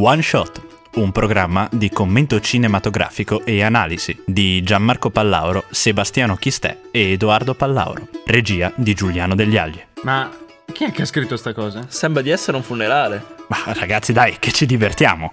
One Shot, un programma di commento cinematografico e analisi di Gianmarco Pallauro, Sebastiano Chistè e Edoardo Pallauro, regia di Giuliano Degli Agli. Ma chi è che ha scritto sta cosa? Sembra di essere un funerale. Ma ragazzi dai, che ci divertiamo!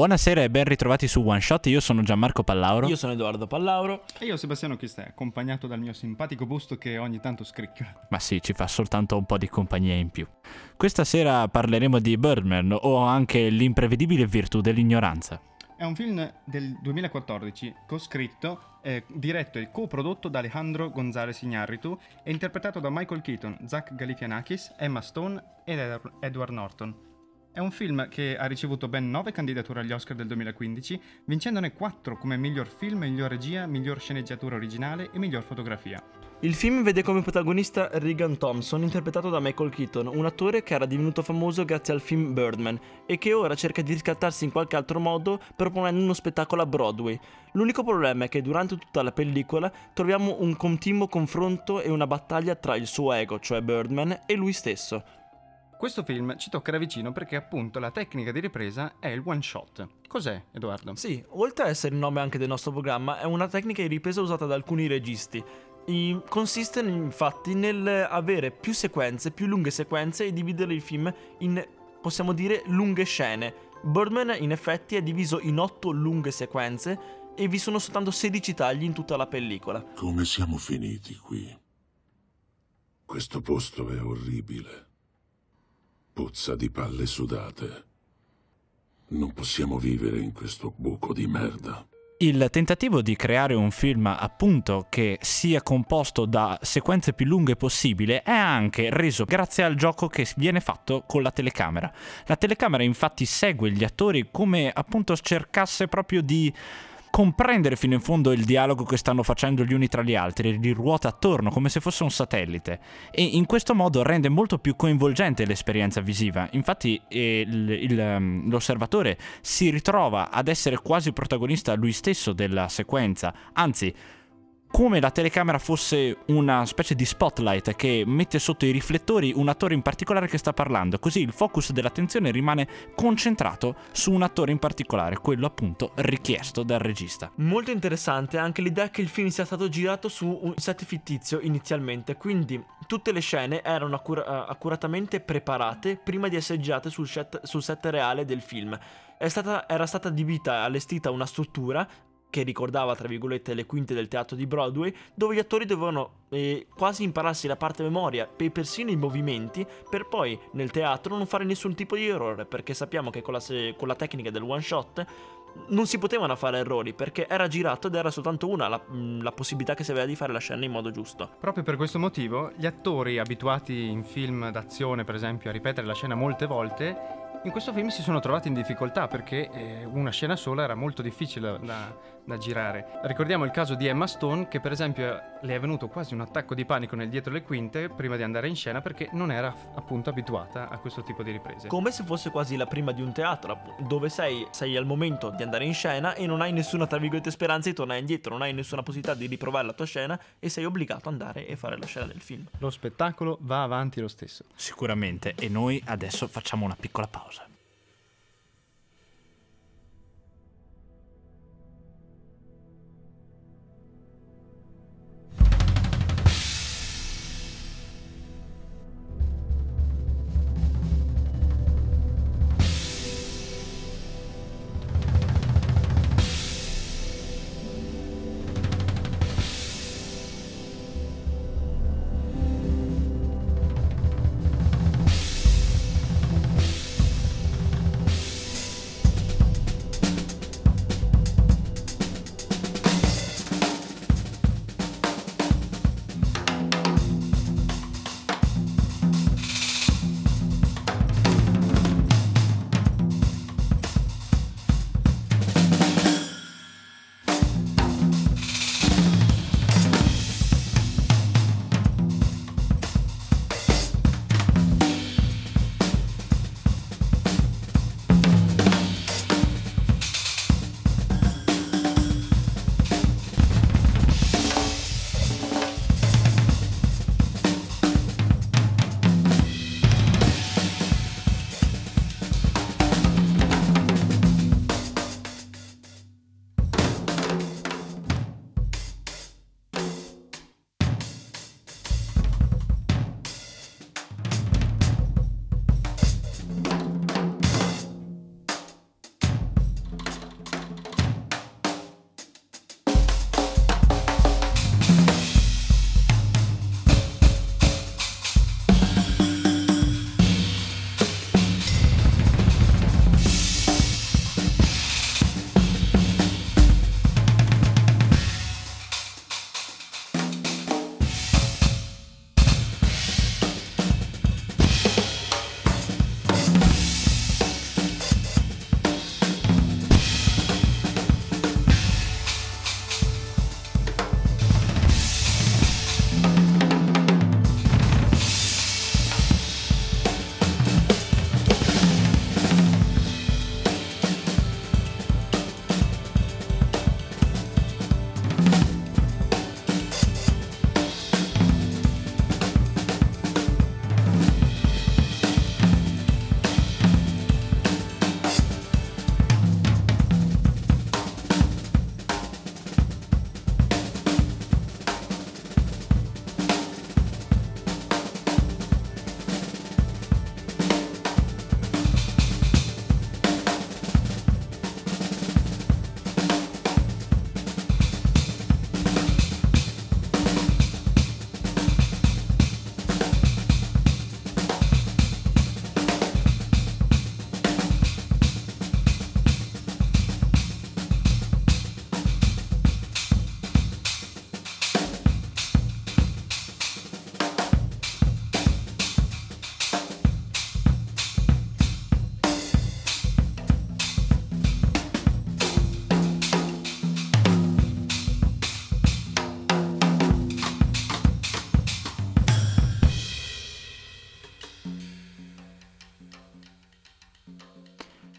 Buonasera e ben ritrovati su One Shot, io sono Gianmarco Pallauro. Io sono Edoardo Pallauro. E io Sebastiano Chistè, accompagnato dal mio simpatico busto che ogni tanto scricchiola. Ma sì, ci fa soltanto un po' di compagnia in più. Questa sera parleremo di Birdman o anche l'imprevedibile virtù dell'ignoranza. È un film del 2014, coscritto, eh, diretto e coprodotto da Alejandro González Iñárritu e interpretato da Michael Keaton, Zach Galifianakis, Emma Stone ed Edward Norton. È un film che ha ricevuto ben 9 candidature agli Oscar del 2015, vincendone 4 come miglior film, miglior regia, miglior sceneggiatura originale e miglior fotografia. Il film vede come protagonista Regan Thompson, interpretato da Michael Keaton, un attore che era divenuto famoso grazie al film Birdman e che ora cerca di riscattarsi in qualche altro modo proponendo uno spettacolo a Broadway. L'unico problema è che durante tutta la pellicola troviamo un continuo confronto e una battaglia tra il suo ego, cioè Birdman, e lui stesso. Questo film ci tocca da vicino perché appunto la tecnica di ripresa è il one shot. Cos'è, Edoardo? Sì, oltre ad essere il nome anche del nostro programma, è una tecnica di ripresa usata da alcuni registi. I, consiste infatti nel avere più sequenze, più lunghe sequenze e dividere il film in, possiamo dire, lunghe scene. Birdman in effetti è diviso in 8 lunghe sequenze e vi sono soltanto 16 tagli in tutta la pellicola. Come siamo finiti qui? Questo posto è orribile. Puzza di palle sudate. Non possiamo vivere in questo buco di merda. Il tentativo di creare un film appunto che sia composto da sequenze più lunghe possibile è anche reso grazie al gioco che viene fatto con la telecamera. La telecamera infatti segue gli attori come appunto cercasse proprio di comprendere fino in fondo il dialogo che stanno facendo gli uni tra gli altri, li ruota attorno come se fosse un satellite e in questo modo rende molto più coinvolgente l'esperienza visiva. Infatti eh, il, il, ehm, l'osservatore si ritrova ad essere quasi protagonista lui stesso della sequenza, anzi come la telecamera fosse una specie di spotlight che mette sotto i riflettori un attore in particolare che sta parlando, così il focus dell'attenzione rimane concentrato su un attore in particolare, quello appunto richiesto dal regista. Molto interessante anche l'idea che il film sia stato girato su un set fittizio inizialmente, quindi tutte le scene erano accura- eh, accuratamente preparate prima di essere girate sul set, sul set reale del film. Stata, era stata adibita e allestita una struttura che ricordava tra virgolette le quinte del teatro di Broadway, dove gli attori dovevano eh, quasi impararsi la parte memoria e persino i movimenti per poi nel teatro non fare nessun tipo di errore, perché sappiamo che con la, se- con la tecnica del one shot non si potevano fare errori perché era girato ed era soltanto una la, la, possibilità che si aveva di fare la scena in modo giusto. Proprio per questo motivo, gli attori abituati in film d'azione, per esempio, a ripetere la scena molte volte, in questo film si sono trovati in difficoltà perché eh, una scena sola era molto difficile da, da, girare. Ricordiamo il caso di Emma Stone che per esempio le è venuto quasi un attacco di panico nel dietro le quinte prima di andare in scena perché non era appunto abituata a questo tipo di riprese. Come se fosse quasi la prima di un teatro dove sei, sei al momento di andare in scena e non hai nessuna tra virgolette speranza di tornare indietro, non hai nessuna possibilità di riprovare la tua scena e sei obbligato ad andare e fare la scena del film. Lo spettacolo va avanti lo stesso. Sicuramente e noi adesso facciamo una piccola pausa.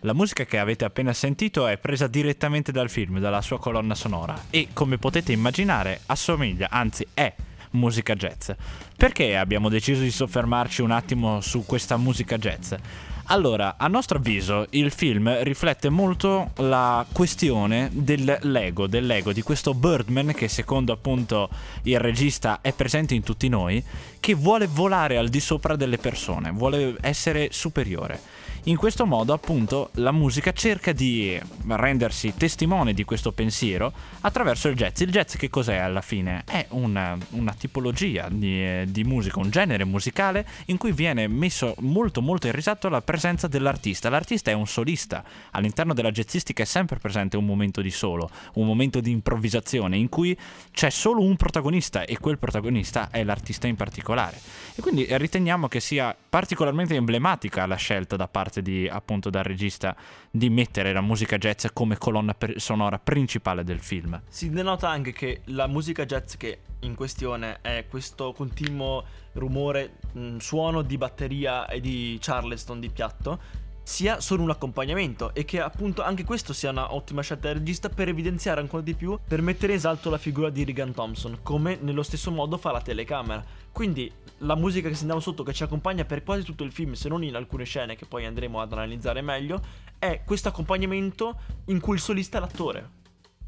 La musica che avete appena sentito è presa direttamente dal film, dalla sua colonna sonora e come potete immaginare assomiglia, anzi è musica jazz. Perché abbiamo deciso di soffermarci un attimo su questa musica jazz? Allora, a nostro avviso, il film riflette molto la questione dell'ego, dell'ego di questo Birdman che secondo appunto il regista è presente in tutti noi, che vuole volare al di sopra delle persone, vuole essere superiore. In questo modo, appunto, la musica cerca di rendersi testimone di questo pensiero attraverso il jazz. Il jazz che cos'è alla fine? È una, una tipologia di, di, musica, un genere musicale in cui viene messo molto molto in risalto la presenza dell'artista. L'artista è un solista. All'interno della jazzistica è sempre presente un momento di solo, un momento di improvvisazione in cui c'è solo un protagonista e quel protagonista è l'artista in particolare. E quindi riteniamo che sia particolarmente emblematica la scelta da parte di, appunto dal regista di mettere la musica jazz come colonna per- sonora principale del film. Si denota anche che la musica jazz che in questione è questo continuo rumore, mh, suono di batteria e di charleston di piatto sia solo un accompagnamento e che appunto anche questo sia una ottima scelta del regista per evidenziare ancora di più, per mettere in salto la figura di Regan Thompson, come nello stesso modo fa la telecamera. Quindi la musica che sentiamo sotto che ci accompagna per quasi tutto il film, se non in alcune scene che poi andremo ad analizzare meglio, è questo accompagnamento in cui il solista è l'attore.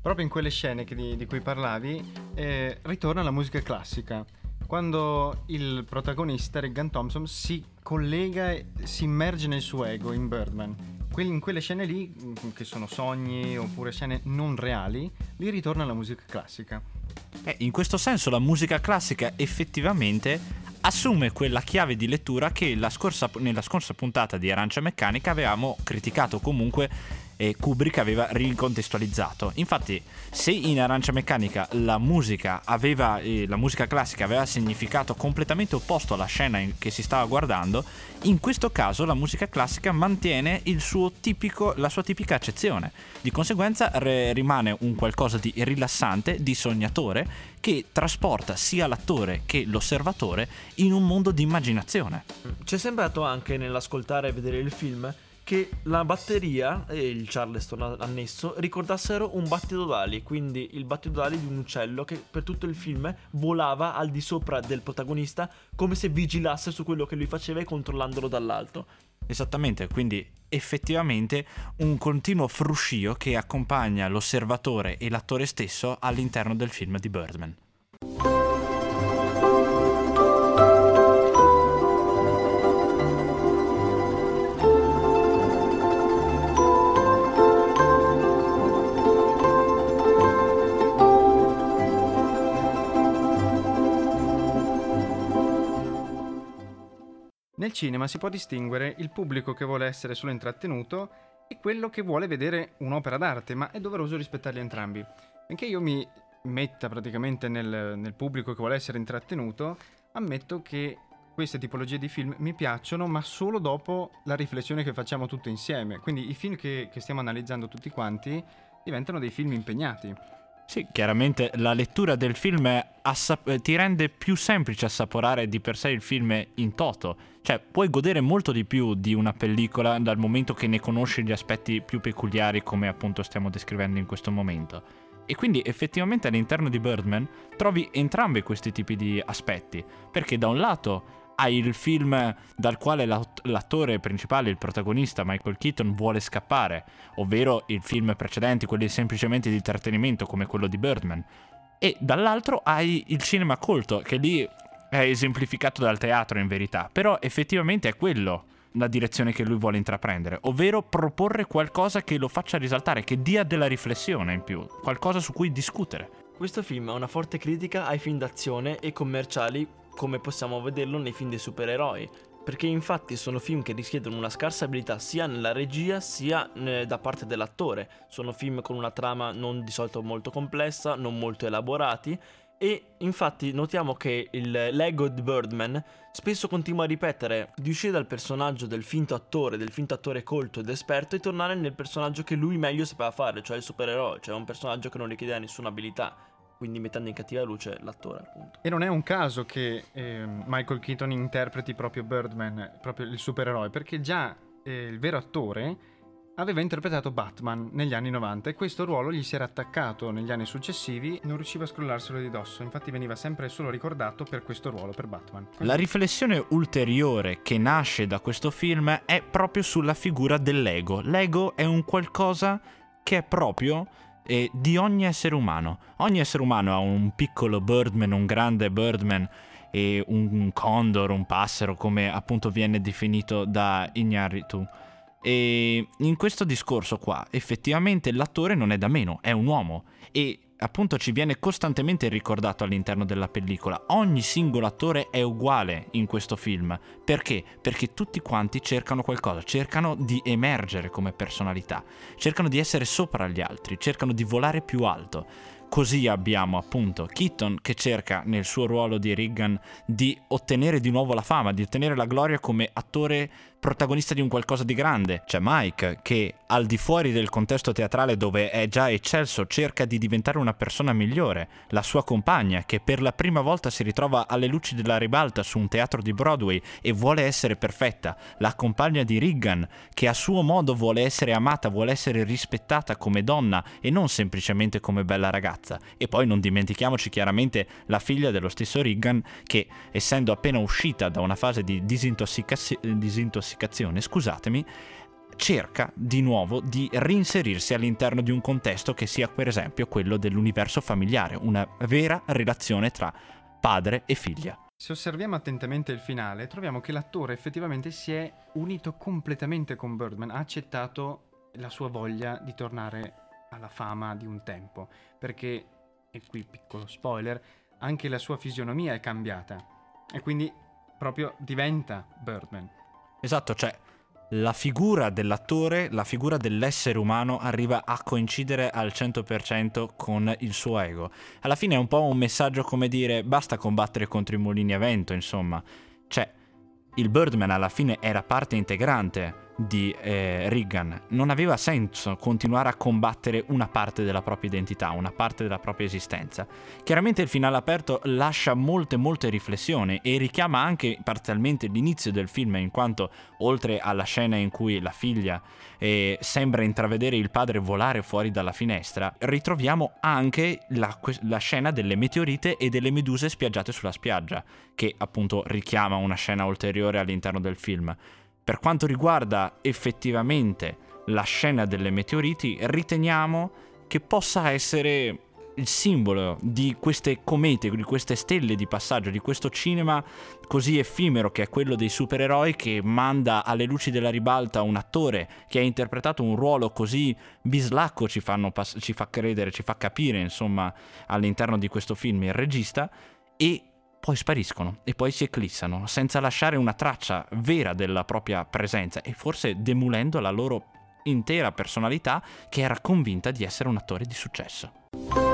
Proprio in quelle scene di, di, cui parlavi, eh, ritorna la musica classica quando il protagonista, Regan Thompson, si collega e si immerge nel suo ego in Birdman. in quelle scene lì, mm, che sono sogni oppure scene non reali, lì ritorna la musica classica. Eh, in questo senso la musica classica effettivamente assume quella chiave di lettura che scorsa, nella scorsa puntata di Arancia Meccanica avevamo criticato comunque e Kubrick aveva ricontestualizzato. Infatti, se in Arancia Meccanica la musica, aveva, eh, la musica classica aveva significato completamente opposto alla scena che si stava guardando, in questo caso la musica classica mantiene tipico, la sua tipica accezione. Di conseguenza re, rimane un qualcosa di rilassante, di sognatore, che trasporta sia l'attore che l'osservatore in un mondo di immaginazione. Ci è sembrato anche nell'ascoltare e vedere il film che la batteria e il Charleston annesso ricordassero un battito d'ali, quindi il battito d'ali di un uccello che per tutto il film volava al di sopra del protagonista come se vigilasse su quello che lui faceva e controllandolo dall'alto. Esattamente, quindi effettivamente un continuo fruscio che accompagna l'osservatore e l'attore stesso all'interno del film di Birdman. Nel cinema si può distinguere il pubblico che vuole essere solo intrattenuto e quello che vuole vedere un'opera d'arte, ma è doveroso rispettarli entrambi. Benché io mi metta praticamente nel, nel pubblico che vuole essere intrattenuto, ammetto che queste tipologie di film mi piacciono, ma solo dopo la riflessione che facciamo tutti insieme. Quindi i film che, che stiamo analizzando tutti quanti diventano dei film impegnati. Sì, chiaramente la lettura del film assap- ti rende più semplice assaporare di per sé il film in toto. Cioè, puoi godere molto di più di una pellicola dal momento che ne conosci gli aspetti più peculiari come appunto stiamo descrivendo in questo momento. E quindi effettivamente all'interno di Birdman trovi entrambi questi tipi di aspetti, perché da un lato hai il film dal quale l'attore principale, il protagonista Michael Keaton vuole scappare, ovvero il film precedenti, quelli semplicemente di intrattenimento come quello di Birdman. E dall'altro hai il cinema colto, che lì è esemplificato dal teatro in verità, però effettivamente è quello la direzione che lui vuole intraprendere, ovvero proporre qualcosa che lo faccia risaltare, che dia della riflessione in più, qualcosa su cui discutere. Questo film ha una forte critica ai film d'azione e commerciali come possiamo vederlo nei film dei supereroi, perché infatti sono film che richiedono una scarsa abilità sia nella regia sia eh, da parte dell'attore, sono film con una trama non di solito molto complessa, non molto elaborati. E infatti notiamo che il Lego di Birdman spesso continua a ripetere di uscire dal personaggio del finto attore, del finto attore colto ed esperto e tornare nel personaggio che lui meglio sapeva fare, cioè il supereroe, cioè un personaggio che non richiede nessuna abilità quindi mettendo in cattiva luce l'attore appunto. E non è un caso che eh, Michael Keaton interpreti proprio Birdman, proprio il supereroe, perché già eh, il vero attore aveva interpretato Batman negli anni 90 e questo ruolo gli si era attaccato negli anni successivi, non riusciva a scrollarselo di dosso, infatti veniva sempre solo ricordato per questo ruolo, per Batman. La riflessione ulteriore che nasce da questo film è proprio sulla figura dell'ego. L'ego è un qualcosa che è proprio eh, di ogni essere umano. Ogni essere umano ha un piccolo Birdman, un grande Birdman e un condor, un passero, come appunto viene definito da Ignaritu. E in questo discorso qua, effettivamente l'attore non è da meno, è un uomo e appunto ci viene costantemente ricordato all'interno della pellicola. Ogni singolo attore è uguale in questo film. Perché? Perché tutti quanti cercano qualcosa, cercano di emergere come personalità, cercano di essere sopra gli altri, cercano di volare più alto. Così abbiamo appunto Keaton che cerca nel suo ruolo di Regan di ottenere di nuovo la fama, di ottenere la gloria come attore protagonista di un qualcosa di grande. C'è Mike che al di fuori del contesto teatrale dove è già eccelso cerca di diventare una persona migliore. La sua compagna che per la prima volta si ritrova alle luci della ribalta su un teatro di Broadway e vuole essere perfetta. La compagna di Regan che a suo modo vuole essere amata, vuole essere rispettata come donna e non semplicemente come bella ragazza. E poi non dimentichiamoci chiaramente la figlia dello stesso Regan che essendo appena uscita da una fase di disintossicazio- disintossicazione intossicazione, scusatemi, cerca di nuovo di reinserirsi all'interno di un contesto che sia per esempio quello dell'universo familiare, una vera relazione tra padre e figlia. Se osserviamo attentamente il finale, troviamo che l'attore effettivamente si è unito completamente con Birdman, ha accettato la sua voglia di tornare alla fama di un tempo, perché, e qui piccolo spoiler, anche la sua fisionomia è cambiata e quindi proprio diventa Birdman. Esatto, cioè la figura dell'attore, la figura dell'essere umano arriva a coincidere al 100% con il suo ego. Alla fine è un po' un messaggio come dire basta combattere contro i mulini a vento, insomma. Cioè, il Birdman alla fine era parte integrante di eh, Reagan. Non aveva senso continuare a combattere una parte della propria identità, una parte della propria esistenza. Chiaramente il finale aperto lascia molte molte riflessioni e richiama anche parzialmente l'inizio del film in quanto oltre alla scena in cui la figlia eh, sembra intravedere il padre volare fuori dalla finestra, ritroviamo anche la, la scena delle meteorite e delle meduse spiaggiate sulla spiaggia, che appunto richiama una scena ulteriore all'interno del film. Per quanto riguarda effettivamente la scena delle meteoriti, riteniamo che possa essere il simbolo di queste comete, di queste stelle di passaggio, di questo cinema così effimero che è quello dei supereroi che manda alle luci della ribalta un attore che ha interpretato un ruolo così bislacco, ci, pass- ci fa credere, ci fa capire insomma all'interno di questo film il regista e poi spariscono e poi si eclissano senza lasciare una traccia vera della propria presenza e forse demolendo la loro intera personalità che era convinta di essere un attore di successo.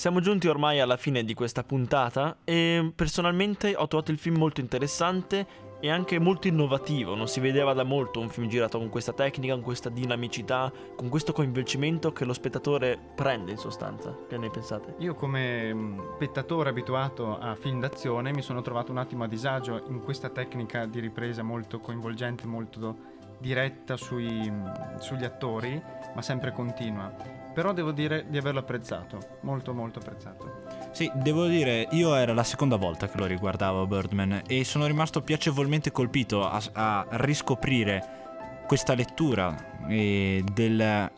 Siamo giunti ormai alla fine di questa puntata e personalmente ho trovato il film molto interessante e anche molto innovativo, non si vedeva da molto un film girato con questa tecnica, con questa dinamicità, con questo coinvolgimento che lo spettatore prende in sostanza. Che ne pensate? Io come mm, spettatore abituato a film d'azione mi sono trovato un attimo a disagio in questa tecnica di ripresa molto coinvolgente, molto diretta sui, mm, sugli attori, ma sempre continua però devo dire di averlo apprezzato, molto molto apprezzato. Sì, devo dire, io era la seconda volta che lo riguardavo Birdman e sono rimasto piacevolmente colpito a, a riscoprire questa lettura eh, del,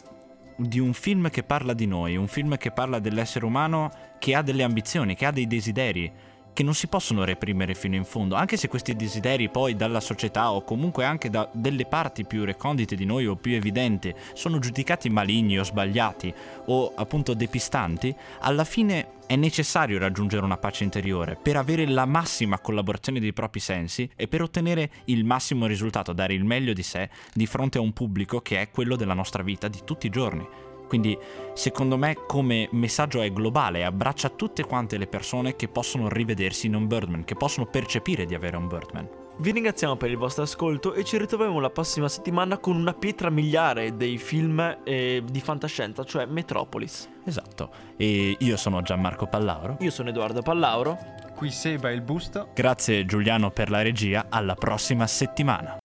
di un film che parla di noi, un film che parla dell'essere umano che ha delle ambizioni, che ha dei desideri che non si possono reprimere fino in fondo, anche se questi desideri poi dalla società o comunque anche da delle parti più recondite di noi o più evidenti sono giudicati maligni o sbagliati o appunto depistanti, alla fine è necessario raggiungere una pace interiore per avere la massima collaborazione dei propri sensi e per ottenere il massimo risultato, dare il meglio di sé di fronte a un pubblico che è quello della nostra vita di tutti i giorni. Quindi secondo me come messaggio è globale, abbraccia tutte quante le persone che possono rivedersi in un Birdman, che possono percepire di avere un Birdman. Vi ringraziamo per il vostro ascolto e ci ritroveremo la prossima settimana con una pietra miliare dei film eh, di fantascienza, cioè Metropolis. Esatto. E io sono Gianmarco Pallauro. Io sono Edoardo Pallauro. Qui Seba il busto. Grazie Giuliano per la regia, alla prossima settimana.